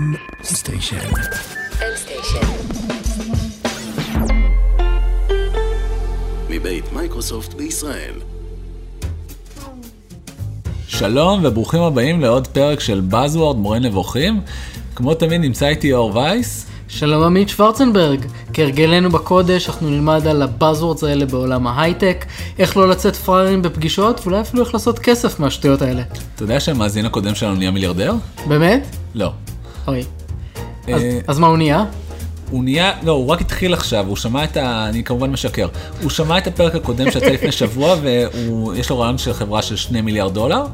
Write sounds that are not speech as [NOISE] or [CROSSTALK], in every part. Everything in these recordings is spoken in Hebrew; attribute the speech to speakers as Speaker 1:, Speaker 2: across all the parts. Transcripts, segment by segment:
Speaker 1: M Station. מבית מייקרוסופט בישראל.
Speaker 2: שלום וברוכים הבאים לעוד פרק של Buzzword מורה נבוכים. כמו תמיד נמצא איתי אור וייס.
Speaker 3: שלום עמית שוורצנברג, כהרגלנו בקודש אנחנו נלמד על ה buzzwords האלה בעולם ההייטק, איך לא לצאת פראיירים בפגישות ואולי אפילו איך לעשות כסף מהשטויות האלה.
Speaker 2: אתה יודע שהמאזין הקודם שלנו נהיה מיליארדר?
Speaker 3: באמת?
Speaker 2: לא.
Speaker 3: אוי. אז,
Speaker 2: אה,
Speaker 3: אז מה הוא נהיה?
Speaker 2: הוא נהיה, לא, הוא רק התחיל עכשיו, הוא שמע את ה... אני כמובן משקר. הוא שמע את הפרק הקודם שיצא לפני שבוע, [LAUGHS] ויש לו רעיון של חברה של 2 מיליארד דולר.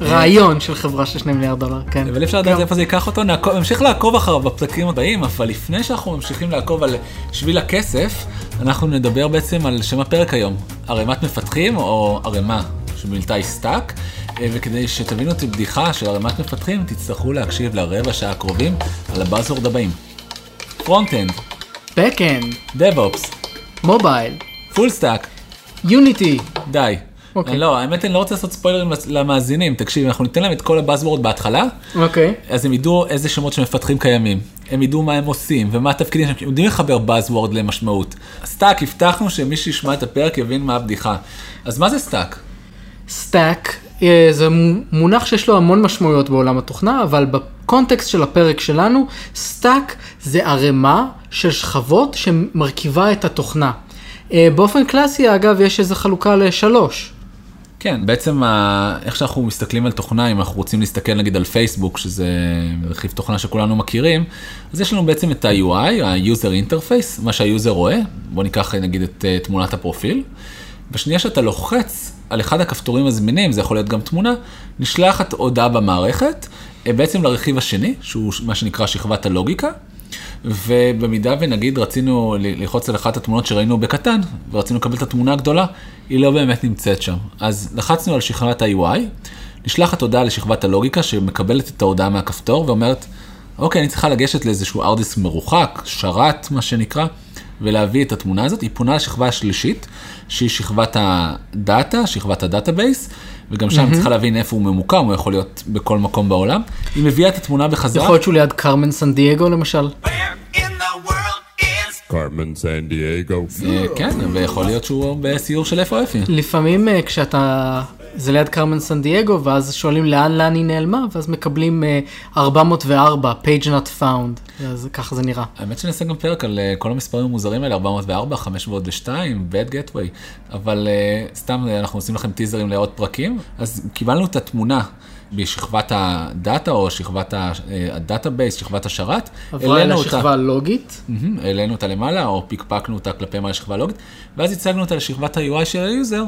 Speaker 3: רעיון של חברה של 2 מיליארד דולר, כן.
Speaker 2: אבל אי אפשר לדעת איפה זה ייקח אותו, נמשיך לעקוב אחריו בפרקים הבאים, אבל לפני שאנחנו ממשיכים לעקוב על שביל הכסף, אנחנו נדבר בעצם על שם הפרק היום, ערימת מפתחים או ערימה שבמילתה היא stack, וכדי שתבינו את הבדיחה של ערימת מפתחים, תצטרכו להקשיב לרבע שעה הקרובים על ה buzzword הבאים. Front-end,
Speaker 3: Backend,
Speaker 2: DevOps,
Speaker 3: mobile,
Speaker 2: full stack,
Speaker 3: Unity.
Speaker 2: די.
Speaker 3: אוקיי.
Speaker 2: אני לא, האמת אני לא רוצה לעשות ספוילרים למאזינים, תקשיב, אנחנו ניתן להם את כל ה buzzword בהתחלה,
Speaker 3: אוקיי.
Speaker 2: אז הם ידעו איזה שמות של מפתחים קיימים, הם ידעו מה הם עושים ומה התפקידים שלהם, הם יודעים לחבר Buzzword למשמעות. stack, הבטחנו שמי שישמע את הפרק יבין מה הבדיחה. אז מה זה stack?
Speaker 3: stack זה מונח שיש לו המון משמעויות בעולם התוכנה, אבל בקונטקסט של הפרק שלנו, stack זה ערימה של שכבות שמרכיבה את התוכנה. אה, באופן קלאסי, אגב, יש איזו חלוקה לשלוש.
Speaker 2: כן, בעצם ה... איך שאנחנו מסתכלים על תוכנה, אם אנחנו רוצים להסתכל נגיד על פייסבוק, שזה רכיב תוכנה שכולנו מכירים, אז יש לנו בעצם את ה-UI, ה-user interface, מה שהיוזר רואה, בוא ניקח נגיד את אה, תמונת הפרופיל. בשנייה שאתה לוחץ על אחד הכפתורים הזמינים, זה יכול להיות גם תמונה, נשלחת הודעה במערכת, אה, בעצם לרכיב השני, שהוא מה שנקרא שכבת הלוגיקה, ובמידה ונגיד רצינו ללחוץ על אחת התמונות שראינו בקטן, ורצינו לקבל את התמונה הגדולה, היא לא באמת נמצאת שם. אז לחצנו על שכבת ה-UI, נשלחת הודעה לשכבת הלוגיקה שמקבלת את ההודעה מהכפתור ואומרת, אוקיי, אני צריכה לגשת לאיזשהו hard disk מרוחק, שרת מה שנקרא, ולהביא את התמונה הזאת. היא פונה לשכבה השלישית, שהיא שכבת הדאטה, שכבת ה database, וגם שם צריכה להבין איפה הוא ממוקם, הוא יכול להיות בכל מקום בעולם. היא מביאה את התמונה בחזרה.
Speaker 3: יכול להיות שהוא ליד קרמן סן דייגו למשל.
Speaker 4: Where in the world is
Speaker 5: Carmen San Diego.
Speaker 2: אה, כן, ויכול להיות שהוא בסיור של איפה אפי.
Speaker 3: לפעמים אה, כשאתה, זה ליד קרמן סן דייגו, ואז שואלים לאן לאן היא נעלמה, ואז מקבלים אה, 404, page not found, אז ככה זה נראה.
Speaker 2: האמת שנעשה גם פרק על אה, כל המספרים המוזרים האלה, 404, 502, bad gateway, אבל אה, סתם אה, אנחנו עושים לכם טיזרים לעוד פרקים, אז קיבלנו את התמונה. בשכבת הדאטה או שכבת אה, ה database, שכבת השרת,
Speaker 3: עברה אל
Speaker 2: אותה-
Speaker 3: השכבה הלוגית.
Speaker 2: העלינו אותה למעלה, או פעפענו אותה כלפי מעלה שכבה לוגית, ואז הצגנו אותה לשכבת ה-UI של ה user,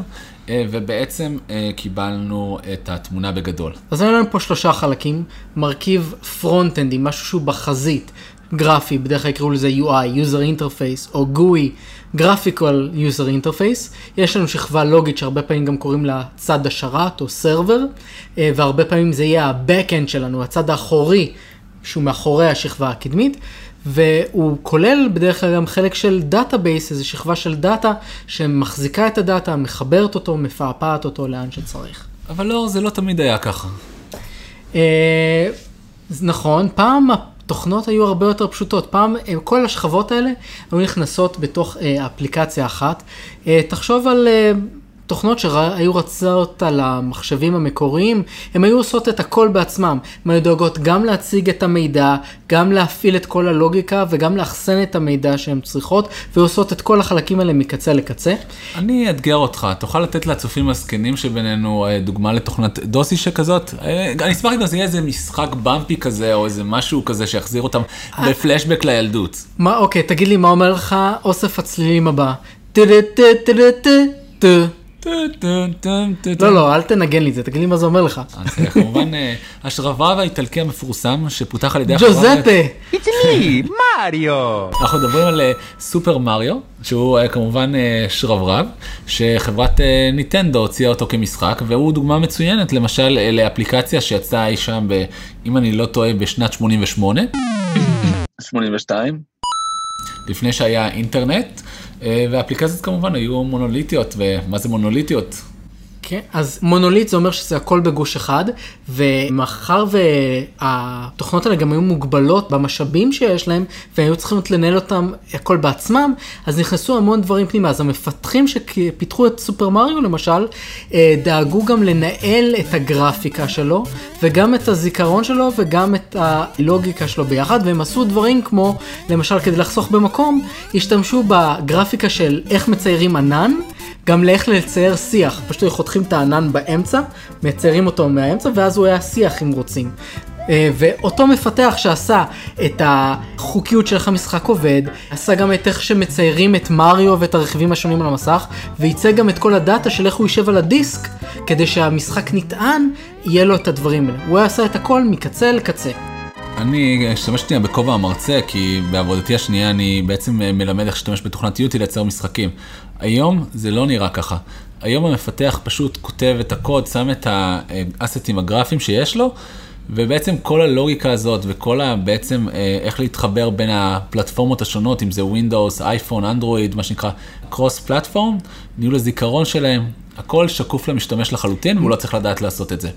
Speaker 2: אה, ובעצם אה, קיבלנו את התמונה בגדול.
Speaker 3: אז אין לנו פה שלושה חלקים, מרכיב front-end י, משהו שהוא בחזית, גרפי, בדרך כלל יקראו לזה UI, user interface, או GUI, graphical user interface. יש לנו שכבה לוגית שהרבה פעמים גם קוראים לה צד השרת או server, אה, והרבה פעמים זה יהיה ה-backend שלנו, הצד האחורי, שהוא מאחורי השכבה הקדמית. והוא כולל בדרך כלל גם חלק של database, איזו שכבה של דאטה שמחזיקה את הדאטה, מחברת אותו, מפעפעת אותו לאן שצריך.
Speaker 2: אבל לא, זה לא תמיד היה ככה.
Speaker 3: אה, נכון, פעם התוכנות היו הרבה יותר פשוטות. פעם אה, כל השכבות האלה היו נכנסות בתוך אה, אפליקציה אחת. אה, תחשוב על תוכנות שהיו רצות על המחשבים המקוריים, הן היו עושות את הכל בעצמם. הן היו דואגות גם להציג את המידע, גם להפעיל את כל הלוגיקה וגם לאחסן את המידע שהן צריכות, והיו עושות את כל החלקים האלה מקצה לקצה.
Speaker 2: אני אאתגר אותך, תוכל לתת לצופים הזקנים שבינינו אה, דוגמה לתוכנת DOS י שכזאת? אה, אני אשמח אם זה יהיה איזה משחק במפי כזה, או איזה משהו כזה שיחזיר אותם בפלשבק לילדות.
Speaker 3: מה, אוקיי, תגיד לי מה אומר לך אוסף הצלילים הבא. טו-טו-טו-טו-טו. לא, לא, אל תנגן לי את זה, תגיד לי מה זה אומר לך.
Speaker 2: אז אה, כמובן, אה, השרברב האיטלקי המפורסם שפותח על ידי החברה...
Speaker 3: ג'וזפה.
Speaker 4: It's me, Mario.
Speaker 2: אנחנו מדברים על אה, סופר מריו, שהוא כמובן שרברב, שחברת ניטנדו הוציאה אותו כמשחק, והוא דוגמה מצוינת למשל לאפליקציה שיצאה אי שם, ב, אם אני לא טועה, בשנת 88. 82. לפני שהיה אינטרנט, והאפליקציות כמובן היו מונוליטיות, ומה זה מונוליטיות?
Speaker 3: כן, אז מונוליט זה אומר שזה הכל בגוש אחד, ומאחר והתוכנות האלה גם היו מוגבלות במשאבים שיש להם, והיו צריכים לנהל אותם הכל בעצמם, אז נכנסו המון דברים פנימה. אז המפתחים שפיתחו את סופר מריו למשל, אה, דאגו גם לנהל את הגרפיקה שלו, וגם את הזיכרון שלו, וגם את הלוגיקה שלו ביחד, והם עשו דברים כמו, למשל כדי לחסוך במקום, השתמשו בגרפיקה של איך מציירים ענן. גם לאיך לצייר שיח, פשוט היו חותכים את הענן באמצע, מציירים אותו מהאמצע, ואז הוא היה שיח אם רוצים. אה, ואותו מפתח שעשה את החוקיות של איך המשחק עובד, עשה גם את איך שמציירים את מריו ואת הרכיבים השונים על המסך, וייצא גם את כל הדאטה של איך הוא יישב על הדיסק, כדי שהמשחק נטען, יהיה לו את הדברים האלה. הוא עשה את הכל מקצה לקצה.
Speaker 2: אני אשתמש שנייה בכובע המרצה, כי בעבודתי השנייה אני בעצם אה, מלמד איך להשתמש בתוכנת יוטי לייצר משחקים. היום זה לא נראה ככה. היום המפתח פשוט כותב את הקוד, שם את האסטים הגרפיים שיש לו, ובעצם כל הלוגיקה הזאת וכל ה... בעצם אה, איך להתחבר בין הפלטפורמות השונות, אם זה Windows, אייפון, אנדרואיד, מה שנקרא קרוס פלטפורם, ניהול הזיכרון שלהם, הכל שקוף למשתמש לחלוטין, והוא לא צריך לדעת לעשות את זה.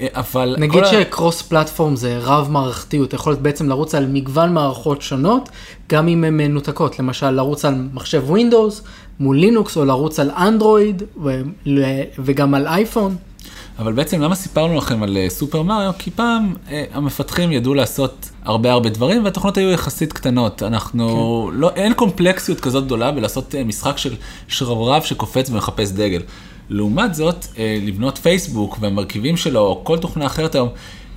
Speaker 2: אה, אבל...
Speaker 3: נגיד שקרוס פלטפורם זה רב מערכתיות, יכול להיות בעצם לרוץ על מגוון מערכות שונות, גם אם הן מנותקות, למשל לרוץ על מחשב Windows מול לינוקס, או לרוץ על אנדרואיד וגם על אייפון.
Speaker 2: אבל בעצם למה סיפרנו לכם על אה, סופר מריו? כי פעם אה, המפתחים ידעו לעשות הרבה הרבה דברים והתוכנות היו יחסית קטנות. אנחנו, כן. לא, אין קומפלקסיות כזאת גדולה בלעשות אה, משחק של שרברב שקופץ ומחפש דגל. לעומת זאת, אה, לבנות פייסבוק והמרכיבים שלו, או כל תוכנה אחרת היום,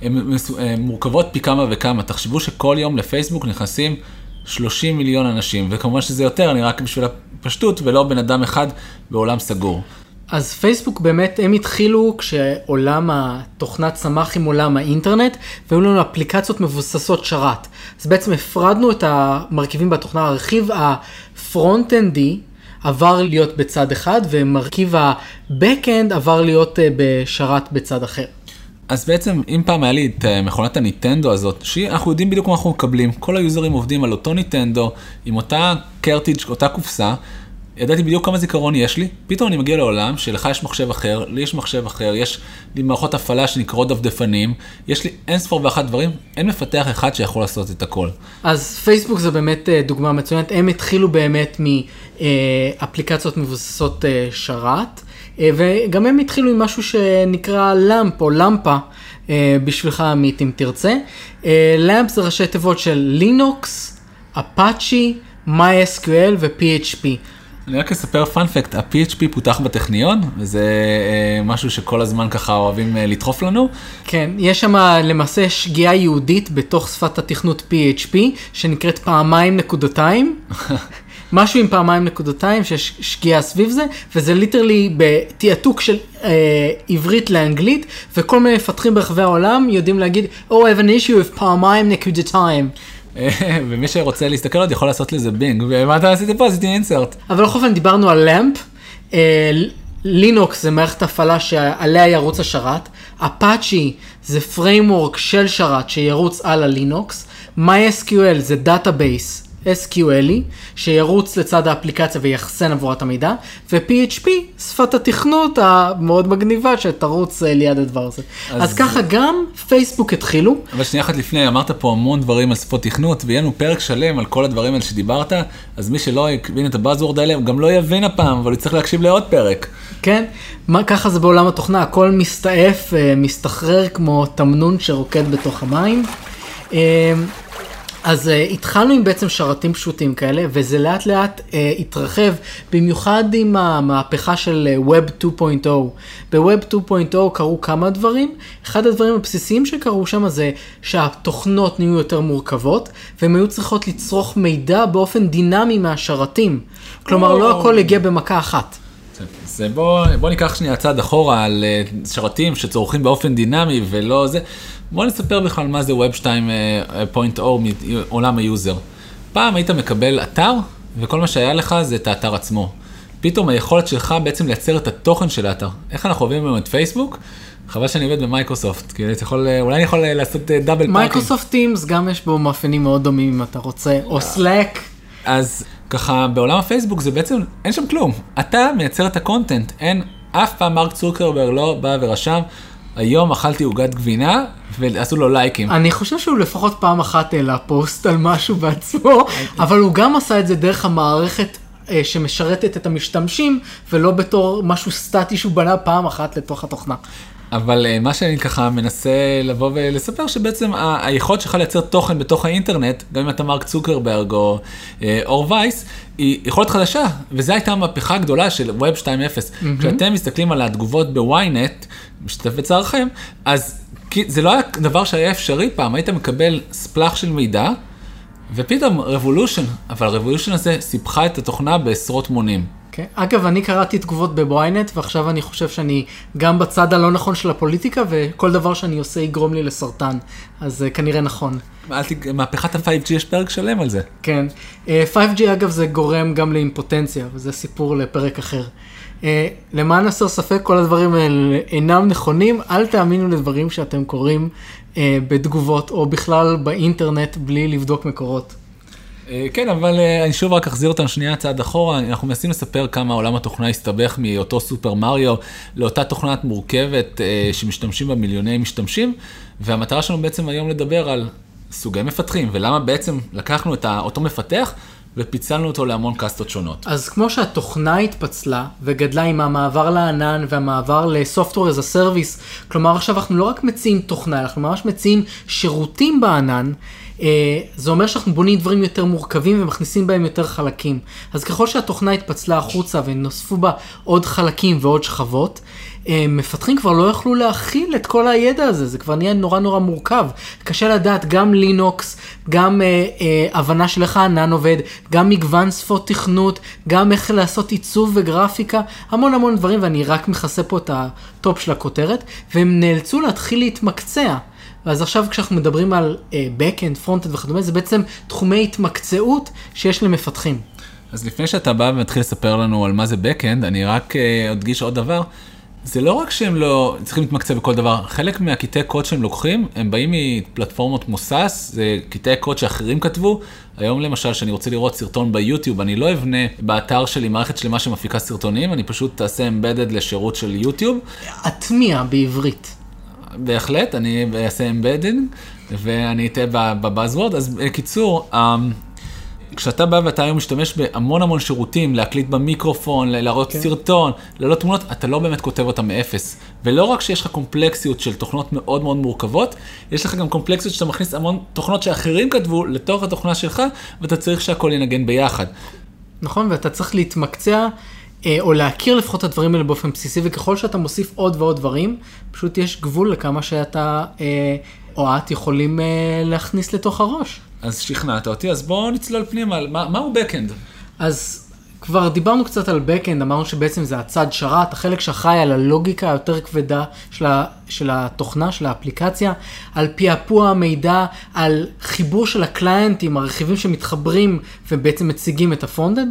Speaker 2: הן מורכבות פי כמה וכמה. תחשבו שכל יום לפייסבוק נכנסים 30 מיליון אנשים, וכמובן שזה יותר, אני רק בשביל הפשטות, ולא בן אדם אחד בעולם סגור.
Speaker 3: אז פייסבוק באמת, הם התחילו כשעולם התוכנה צמח עם עולם האינטרנט, והיו לנו אפליקציות מבוססות שרת. אז בעצם הפרדנו את המרכיבים בתוכנה, הרכיב הפרונט-אנדי עבר להיות בצד אחד, ומרכיב ה-Backend עבר להיות אה, בשרת בצד אחר.
Speaker 2: אז בעצם, אם פעם היה לי את אה, מכונת הניטנדו הזאת, שאנחנו יודעים בדיוק מה אנחנו מקבלים, כל היוזרים עובדים על אותו ניטנדו, עם אותה קרטיג', אותה קופסה, ידעתי בדיוק כמה זיכרון יש לי, פתאום אני מגיע לעולם שלך יש מחשב אחר, לי יש מחשב אחר, יש לי מערכות הפעלה שנקראות דפדפנים, יש לי אין ספור ואחת דברים, אין מפתח אחד שיכול לעשות את הכל.
Speaker 3: אז פייסבוק זה באמת אה, דוגמה מצוינת, הם התחילו באמת מאפליקציות מבוססות אה, שרת, אה, וגם הם התחילו עם משהו שנקרא למפ או למפה. בשבילך עמית אם תרצה. LAMP זה ראשי תיבות של Linux, Apache, MySQL ו-PHP.
Speaker 2: אני רק אספר fun fact, ה-PHP פותח בטכניון, וזה אה, משהו שכל הזמן ככה אוהבים אה, לדחוף לנו.
Speaker 3: כן, יש שם למעשה שגיאה יהודית בתוך שפת התכנות PHP, שנקראת פעמיים נקודתיים. [LAUGHS] משהו עם פעמיים נקודתיים, שיש שגיאה סביב זה, וזה literally בתעתוק של אה, עברית לאנגלית, וכל מיני מפתחים ברחבי העולם יודעים להגיד, Oh, I have an issue with פעמיים נקודתיים.
Speaker 2: ומי שרוצה להסתכל עוד יכול לעשות לזה Bing, ומה אתה עשית פה? עשיתי insert.
Speaker 3: אבל בכל אופן דיברנו על LAMP, Linux זה מערכת הפעלה שעליה ירוץ השרת, אפאצ'י זה framework של שרת שירוץ על ה Linux, MySQL זה database SQL י, שירוץ לצד האפליקציה ויחסן עבורה את המידע, ו-PHP, שפת התכנות המאוד מגניבה שתרוץ אה, ליד הדבר הזה. אז, אז ככה גם פייסבוק התחילו.
Speaker 2: אבל שנייה אחת לפני, אמרת פה המון דברים על שפות תכנות, ויהיה לנו פרק שלם על כל הדברים האלה שדיברת, אז מי שלא הבין את הבאזוורד האלה, גם לא יבין הפעם, אבל צריך להקשיב לעוד פרק.
Speaker 3: כן, מה, ככה זה בעולם התוכנה, הכל מסתעף, אה, מסתחרר כמו תמנון שרוקד בתוך המים. אה, אז uh, התחלנו עם בעצם שרתים פשוטים כאלה, וזה לאט לאט uh, התרחב, במיוחד עם המהפכה של uh, Web 2.0. ב-Web 2.0 קרו כמה דברים, אחד הדברים הבסיסיים שקרו שם זה שהתוכנות נהיו יותר מורכבות, והן היו צריכות לצרוך מידע באופן דינמי מהשרתים. כלומר, לא הכל הגיע במכה אחת.
Speaker 2: זה בוא, בוא ניקח שנייה צעד אחורה על שרתים שצורכים באופן דינמי ולא זה. בוא נספר בכלל מה זה Web 2.0 מעולם ה user. פעם היית מקבל אתר, וכל מה שהיה לך זה את האתר עצמו. פתאום היכולת שלך בעצם לייצר את התוכן של האתר. איך אנחנו אוהבים היום את פייסבוק? חבל שאני עובד במייקרוסופט, כי אתה יכול, אולי אני יכול לעשות double parking.
Speaker 3: מייקרוסופט Teams גם יש בו מאפיינים מאוד דומים אם אתה רוצה, או Slack.
Speaker 2: אז ככה בעולם הפייסבוק זה בעצם, אין שם כלום. אתה מייצר את ה content, אין אף פעם מרק צוקרברג לא בא ורשם, היום אכלתי עוגת גבינה, ועשו לו לייקים.
Speaker 3: אני חושב שהוא לפחות פעם אחת העלה פוסט על משהו בעצמו, אבל הוא גם עשה את זה דרך המערכת אה, שמשרתת את המשתמשים, ולא בתור משהו סטטי שהוא בנה פעם אחת לתוך התוכנה.
Speaker 2: אבל אה, מה שאני ככה מנסה לבוא ולספר, שבעצם ה- היכולת שלך לייצר תוכן בתוך האינטרנט, גם אם אתה מרק צוקרברג או אה, אור וייס, היא יכולת חדשה, וזו הייתה המהפכה הגדולה של Web 2.0. כשאתם מסתכלים על התגובות בוויינט, משתתף בצערכם, אז כי זה לא היה דבר שהיה אפשרי פעם, היית מקבל ספלח של מידע, ופתאום רבולושן, אבל הרבולושן הזה סיפחה את התוכנה בעשרות מונים.
Speaker 3: כן. אגב, אני קראתי תגובות בוויינט, ועכשיו אני חושב שאני גם בצד הלא נכון של הפוליטיקה, וכל דבר שאני עושה יגרום לי לסרטן. אז זה כנראה נכון.
Speaker 2: מהפכת ה-5G יש פרק שלם על זה.
Speaker 3: כן. אה, 5G אגב זה גורם גם לאימפוטנציה, וזה סיפור לפרק אחר. אה, למען הסר ספק, כל הדברים האלה אינם נכונים, אל תאמינו לדברים שאתם קוראים אה, בתגובות, או בכלל באינטרנט בלי לבדוק מקורות.
Speaker 2: אה, כן, אבל אה, אני שוב רק אחזיר אותנו שנייה צעד אחורה, אנחנו מנסים לספר כמה עולם התוכנה הסתבך מאותו סופר מריו לאותה תוכנת מורכבת אה, שמשתמשים בה מיליוני משתמשים, והמטרה שלנו בעצם היום לדבר על סוגי מפתחים, ולמה בעצם לקחנו את אותו מפתח ופיצלנו אותו להמון קאסטות שונות.
Speaker 3: אז כמו שהתוכנה התפצלה וגדלה עם המעבר לענן והמעבר ל-Software as a Service, כלומר עכשיו אנחנו לא רק מציעים תוכנה, אנחנו ממש מציעים שירותים בענן, זה אומר שאנחנו בונים דברים יותר מורכבים ומכניסים בהם יותר חלקים. אז ככל שהתוכנה התפצלה החוצה ונוספו בה עוד חלקים ועוד שכבות, אה, מפתחים כבר לא יכלו להכיל את כל הידע הזה, זה כבר נהיה נורא נורא מורכב. קשה לדעת גם לינוקס, גם אה, אה, הבנה של איך הענן עובד, גם מגוון שפות תכנות, גם איך לעשות עיצוב וגרפיקה, המון המון דברים, ואני רק מכסה פה את ה-top של הכותרת, והם נאלצו להתחיל להתמקצע. אז עכשיו כשאנחנו מדברים על אה, Backend, Frontend וכדומה, זה בעצם תחומי התמקצעות שיש למפתחים.
Speaker 2: אז לפני שאתה בא ומתחיל לספר לנו על מה זה Backend, אני רק אה, אדגיש עוד דבר. זה לא רק שהם לא צריכים להתמקצע בכל דבר, חלק מהקטעי קוד שהם לוקחים, הם באים מפלטפורמות SAS, זה קטעי קוד שאחרים כתבו. היום למשל, שאני רוצה לראות סרטון ביוטיוב, אני לא אבנה באתר שלי מערכת שלמה שמפיקה סרטונים, אני פשוט אעשה אמבדד לשירות של יוטיוב.
Speaker 3: הטמיע בעברית.
Speaker 2: בהחלט, אני אעשה אמבדינג, ואני אטעה בבאזוורד. אז בקיצור, אמ, כשאתה בא ואתה היום משתמש בהמון המון שירותים, להקליט במיקרופון, להראות
Speaker 3: כן.
Speaker 2: סרטון, להעלות תמונות, אתה לא באמת כותב אותם מאפס. ולא רק שיש לך קומפלקסיות של תוכנות מאוד מאוד מורכבות, יש לך גם קומפלקסיות שאתה מכניס המון תוכנות שאחרים כתבו לתוך התוכנה שלך, ואתה צריך שהכל ינגן ביחד.
Speaker 3: נכון, ואתה צריך להתמקצע, או להכיר לפחות את הדברים האלה באופן בסיסי, וככל שאתה מוסיף עוד ועוד דברים, פשוט יש גבול לכמה שאתה אה, או את יכולים אה, להכניס לתוך הראש.
Speaker 2: אז שכנעת אותי, אז בואו נצלול פנימה, מה, מהו Backend?
Speaker 3: אז כבר דיברנו קצת על Backend, אמרנו שבעצם זה הצד שרת, החלק שאחראי על הלוגיקה היותר כבדה של, ה, של התוכנה, של האפליקציה, על פעפוע המידע, על חיבור של ה-clientים, הרכיבים שמתחברים ובעצם מציגים את ה-Frontend.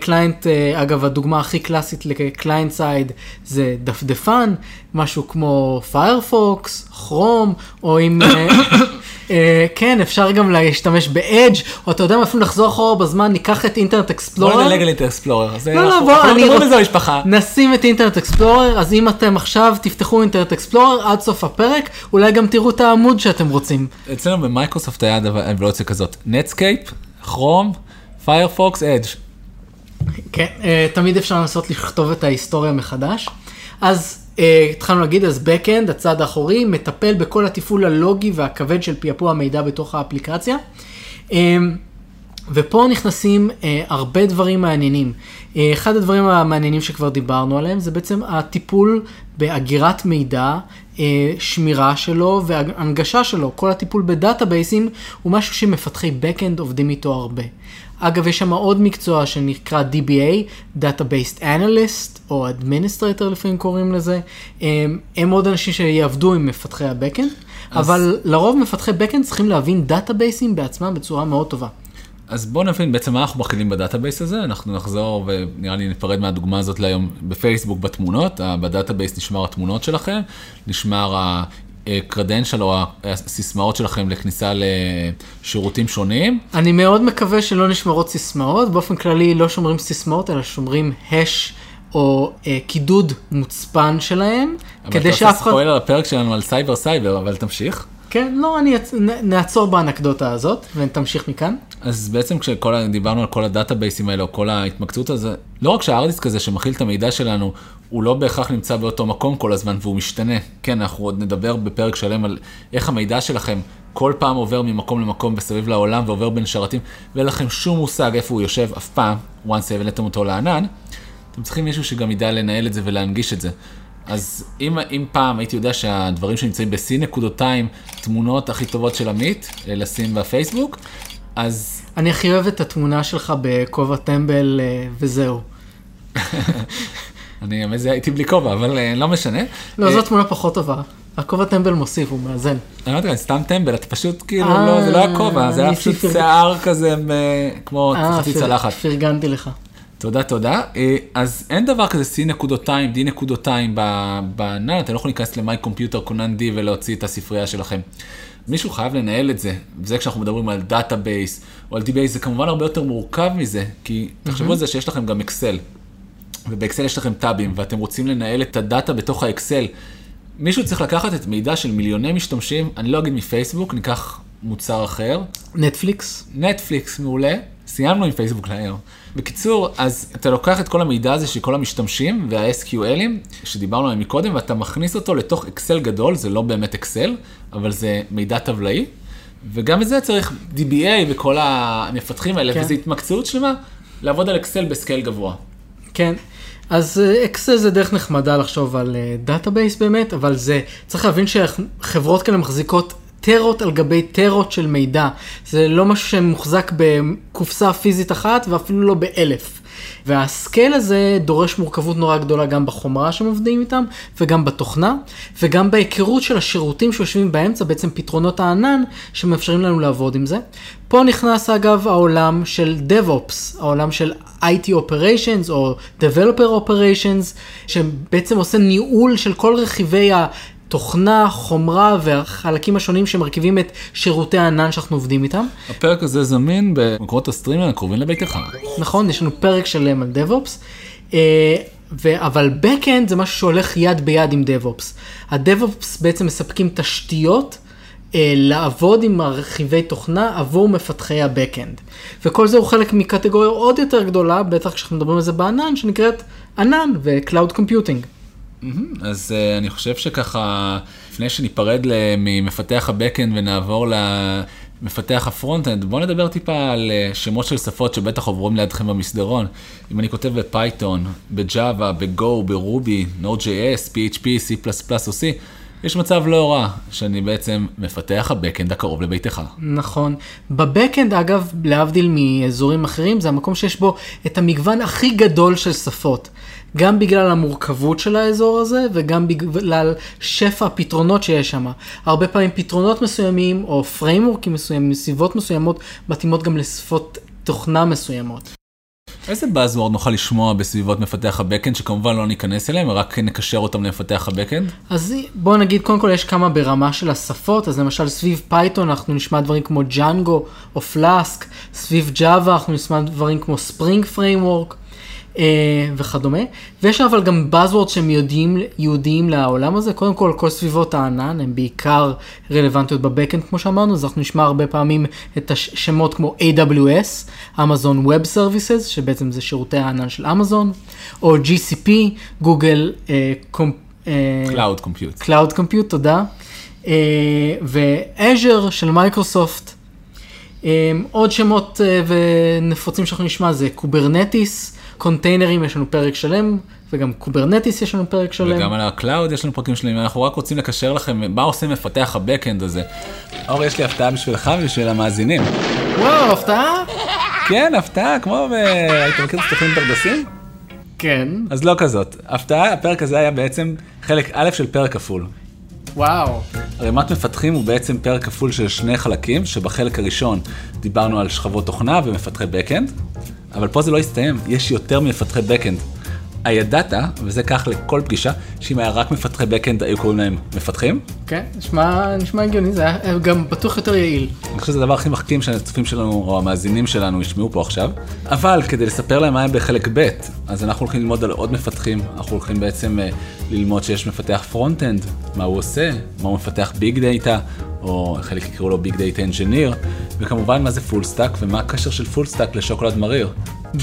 Speaker 3: client, אגב, הדוגמה הכי קלאסית ל-client side זה דפדפן, משהו כמו Firefox, Chrome, או אם... [COUGHS] אה, כן, אפשר גם להשתמש ב-Edge, או אתה יודע מה, אפילו נחזור אחורה בזמן, ניקח את Internet Explorer.
Speaker 2: בוא נדלג על Internet Explorer.
Speaker 3: לא, לא, בוא, אני
Speaker 2: מדברים
Speaker 3: רוצ-
Speaker 2: בזה במשפחה.
Speaker 3: נשים את Internet Explorer, אז אם אתם עכשיו תפתחו Internet Explorer עד סוף הפרק, אולי גם תראו את העמוד שאתם רוצים.
Speaker 2: אצלנו ב-Microsoft היה אבולוציה כזאת, Netscape, Chrome, Firefox, Edge.
Speaker 3: כן, אה, תמיד אפשר לנסות לכתוב את ההיסטוריה מחדש. אז אה, התחלנו להגיד, אז Backend, הצד האחורי, מטפל בכל התפעול הלוגי והכבד של פעפוע המידע בתוך האפליקציה. אה, ופה נכנסים אה, הרבה דברים מעניינים. אה, אחד הדברים המעניינים שכבר דיברנו עליהם זה בעצם הטיפול באגירת מידע, אה, שמירה שלו והנגשה שלו. כל הטיפול בדאטאבייסים הוא משהו שמפתחי Backend עובדים איתו הרבה. אגב, יש שם עוד מקצוע שנקרא DBA, Database Analyst, או Administrator לפעמים קוראים לזה. הם, הם עוד אנשים שיעבדו עם מפתחי ה-Backend,
Speaker 2: אז-
Speaker 3: אבל לרוב מפתחי Backend צריכים להבין databaseים בעצמם בצורה מאוד טובה.
Speaker 2: אז בואו נבין בעצם מה אנחנו מכילים ב-database הזה, אנחנו נחזור ונראה לי נפרד מהדוגמה הזאת להיום בפייסבוק בתמונות, ב-database נשמר התמונות שלכם, נשמר ה-credential או הסיסמאות שלכם לכניסה לשירותים שונים.
Speaker 3: אני מאוד מקווה שלא נשמרות סיסמאות, באופן כללי לא שומרים סיסמאות, אלא שומרים hash או אה, קידוד מוצפן שלהם,
Speaker 2: אבל
Speaker 3: כדי
Speaker 2: אתה עושה
Speaker 3: שאף אחד...
Speaker 2: ספוילר על הפרק שלנו על סייבר סייבר, אבל תמשיך.
Speaker 3: כן, לא, אני אצ... נעצור באנקדוטה הזאת ותמשיך מכאן.
Speaker 2: אז בעצם כשכל ה- דיברנו על כל ה-databaseים האלה, או כל ההתמקצעות הזה, לא רק שהארדיסק הזה שמכיל את המידע שלנו, הוא לא בהכרח נמצא באותו מקום כל הזמן והוא משתנה. כן, אנחנו עוד נדבר בפרק שלם על איך המידע שלכם כל פעם עובר ממקום למקום מסביב לעולם ועובר בין שרתים, ואין לכם שום מושג איפה הוא יושב אף פעם, once הבאתם אותו לענן. אתם צריכים מישהו שגם ידע לנהל את זה ולהנגיש את זה. אז אם, אם פעם הייתי יודע שהדברים שנמצאים בשיא נקודותיים, תמונות הכי טובות של עמית, אה, לשים בפייסבוק, אז
Speaker 3: אני הכי אוהב את התמונה שלך בכובע טמבל אה, וזהו. [LAUGHS]
Speaker 2: אני האמת זה הייתי בלי כובע, אבל אה, לא משנה.
Speaker 3: לא,
Speaker 2: אה,
Speaker 3: זו תמונה פחות טובה. הכובע טמבל מוסיף, הוא מאזן.
Speaker 2: אני אמרתי לך, סתם טמבל, אתה פשוט כאילו,
Speaker 3: אה,
Speaker 2: לא, זה לא היה כובע, זה היה פשוט. שיער כזה אה, כמו
Speaker 3: אה,
Speaker 2: חצי צלחת.
Speaker 3: פרגנתי לך.
Speaker 2: תודה, תודה. אה, אז אין דבר כזה C נקודותיים, D נקודותיים בענן, אתם לא יכולים להיכנס ל-My Computer קונן D ולהוציא את הספרייה שלכם. מישהו חייב לנהל את זה, וזה כשאנחנו מדברים על database או על DBA, זה כמובן הרבה יותר מורכב מזה, כי תחשבו על זה שיש לכם גם אקסל, ובאקסל יש לכם tabים, ואתם רוצים לנהל את ה-data בתוך האקסל. מישהו צריך לקחת את מידע של מיליוני משתמשים, אני לא אגיד מפייסבוק, ניקח מוצר אחר,
Speaker 3: Netflix?
Speaker 2: Netflix מעולה, סיימנו עם פייסבוק להיום. בקיצור, אז אתה לוקח את כל המידע הזה של כל המשתמשים וה-SQLים שדיברנו עליהם מקודם, ואתה מכניס אותו לתוך אקסל גדול, זה לא באמת אקסל, אבל זה מידע טבלאי, וגם את זה צריך DBA וכל המפתחים האלה,
Speaker 3: כן.
Speaker 2: וזו התמקצעות שלמה, לעבוד על אקסל ב-scale גבוה.
Speaker 3: כן. אז אה, אקסל זה דרך נחמדה לחשוב על database באמת, אבל זה, צריך להבין שחברות כאלה מחזיקות טרות על גבי טרות של מידע. זה לא משהו שמוחזק בקופסה פיזית אחת ואפילו לא באלף. והסקייל הזה דורש מורכבות נורא גדולה גם בחומרה שהם עובדים איתם, וגם בתוכנה, וגם בהיכרות של השירותים שיושבים באמצע, בעצם פתרונות הענן שמאפשרים לנו לעבוד עם זה. פה נכנס אגב העולם של DevOps, העולם של IT Operations או Developer Operations, שבעצם עושה ניהול של כל רכיבי תוכנה, חומרה והחלקים השונים שמרכיבים את שירותי הענן שאנחנו עובדים איתם.
Speaker 2: הפרק הזה זמין במקורות ה-streaming הקרובים לביתך.
Speaker 3: נכון, יש לנו פרק שלם על DevOps, אה, ו- אבל Backend זה משהו שהולך יד ביד עם DevOps. ה-DevOps בעצם מספקים תשתיות אה, לעבוד עם הרכיבי תוכנה עבור מפתחי ה-Backend. וכל זה הוא חלק מקטגוריה עוד יותר גדולה, בטח כשאנחנו מדברים על זה בענן, שנקראת ענן ו-Cloud Computing.
Speaker 2: אז uh, אני חושב שככה, לפני שניפרד ממפתח ה-Backend ונעבור למפתח ה-Frontend, בואו נדבר טיפה על uh, שמות של שפות שבטח עוברים לידכם במסדרון. אם אני כותב בפייתון, בג'אווה, בגו, ברובי, Node.js, PHP, C++ או C, יש מצב לא רע שאני בעצם מפתח ה-Backend הקרוב לביתך.
Speaker 3: נכון. ב-Backend, אגב, להבדיל מאזורים אחרים, זה המקום שיש בו את המגוון הכי גדול של שפות. גם בגלל המורכבות של האזור הזה, וגם בגלל שפע הפתרונות שיש שם. הרבה פעמים פתרונות מסוימים, או frameworkים מסוימים, מסביבות מסוימות, מתאימות גם לשפות תוכנה מסוימות.
Speaker 2: איזה Buzzword נוכל לשמוע בסביבות מפתח ה-Backend, שכמובן לא ניכנס אליהם, רק נקשר אותם למפתח ה-Backend?
Speaker 3: אז בואו נגיד, קודם כל יש כמה ברמה של השפות, אז למשל סביב Python אנחנו נשמע דברים כמו ג'אנגו או Flask, סביב Java אנחנו נשמע דברים כמו Spring Framework. אה, וכדומה, ויש אבל גם Buzzwords שהם ייעודיים, ייעודיים לעולם הזה, קודם כל כל סביבות הענן הן בעיקר רלוונטיות ב-Backend כמו שאמרנו, אז אנחנו נשמע הרבה פעמים את השמות כמו AWS, Amazon Web Services, שבעצם זה שירותי הענן של אמזון, או GCP, Google אה. אה,
Speaker 2: Cloud Compute.
Speaker 3: Cloud Compute, תודה. ו-Azure של מייקרוסופט. עוד שמות ונפוצים שאנחנו נשמע זה Kubernetes, containerים יש לנו פרק שלם, וגם Kubernetes יש לנו פרק שלם.
Speaker 2: וגם על ה-cloud יש לנו פרקים שלמים, אנחנו רק רוצים לקשר לכם מה עושה מפתח ה-Backend הזה. אור, יש לי הפתעה בשבילך ובשביל המאזינים.
Speaker 3: וואו, הפתעה?
Speaker 2: כן, הפתעה, כמו ב... היית מכיר את סוכריות פרדסים?
Speaker 3: כן.
Speaker 2: אז לא כזאת. הפתעה, הפרק הזה היה בעצם חלק א' של פרק כפול.
Speaker 3: וואו.
Speaker 2: ערימת מפתחים הוא בעצם פרק כפול של שני חלקים, שבחלק הראשון דיברנו על שכבות תוכנה ומפתחי בקאנד, אבל פה זה לא הסתיים, יש יותר ממפתחי בקאנד. הידעת, וזה כך לכל פגישה, שאם היה רק מפתחי backend היו קוראים להם מפתחים?
Speaker 3: כן, נשמע, נשמע הגיוני, זה היה גם בטוח יותר יעיל.
Speaker 2: אני חושב שזה הדבר הכי מחכים שהצופים שלנו, או המאזינים שלנו, ישמעו פה עכשיו. אבל כדי לספר להם מה היה בחלק ב', אז אנחנו הולכים ללמוד על עוד מפתחים, אנחנו הולכים בעצם אה, ללמוד שיש מפתח front-end, מה הוא עושה, מה הוא מפתח big data, או חלק יקראו לו big data engineer, וכמובן מה זה full stack ומה הקשר של full stack לשוקולד מריר.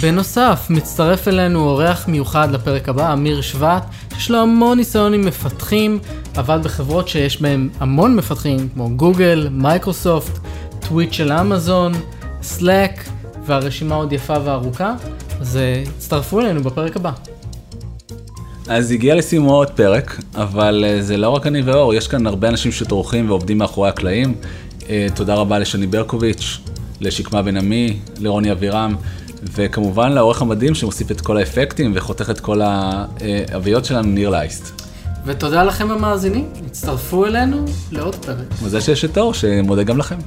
Speaker 3: בנוסף, מצטרף אלינו אורח מיוחד לפרק הבא, אמיר שבט, שיש לו המון ניסיון עם מפתחים, עבד בחברות שיש בהן המון מפתחים, כמו גוגל, מייקרוסופט, טוויט של אמזון, סלאק, והרשימה עוד יפה וארוכה, אז אה, הצטרפו אלינו בפרק הבא.
Speaker 2: אז הגיע לסיומו עוד פרק, אבל אה, זה לא רק אני ואור, יש כאן הרבה אנשים שטורחים ועובדים מאחורי הקלעים. אה, תודה רבה לשני ברקוביץ', לשקמה בן עמי, לרוני אבירם, וכמובן לעורך המדהים שמוסיף את כל האפקטים וחותך את כל האביות שלנו, ניר לייסט.
Speaker 3: ותודה לכם המאזינים, הצטרפו אלינו לעוד פרק.
Speaker 2: וזה שיש את אור, שמודה גם לכם.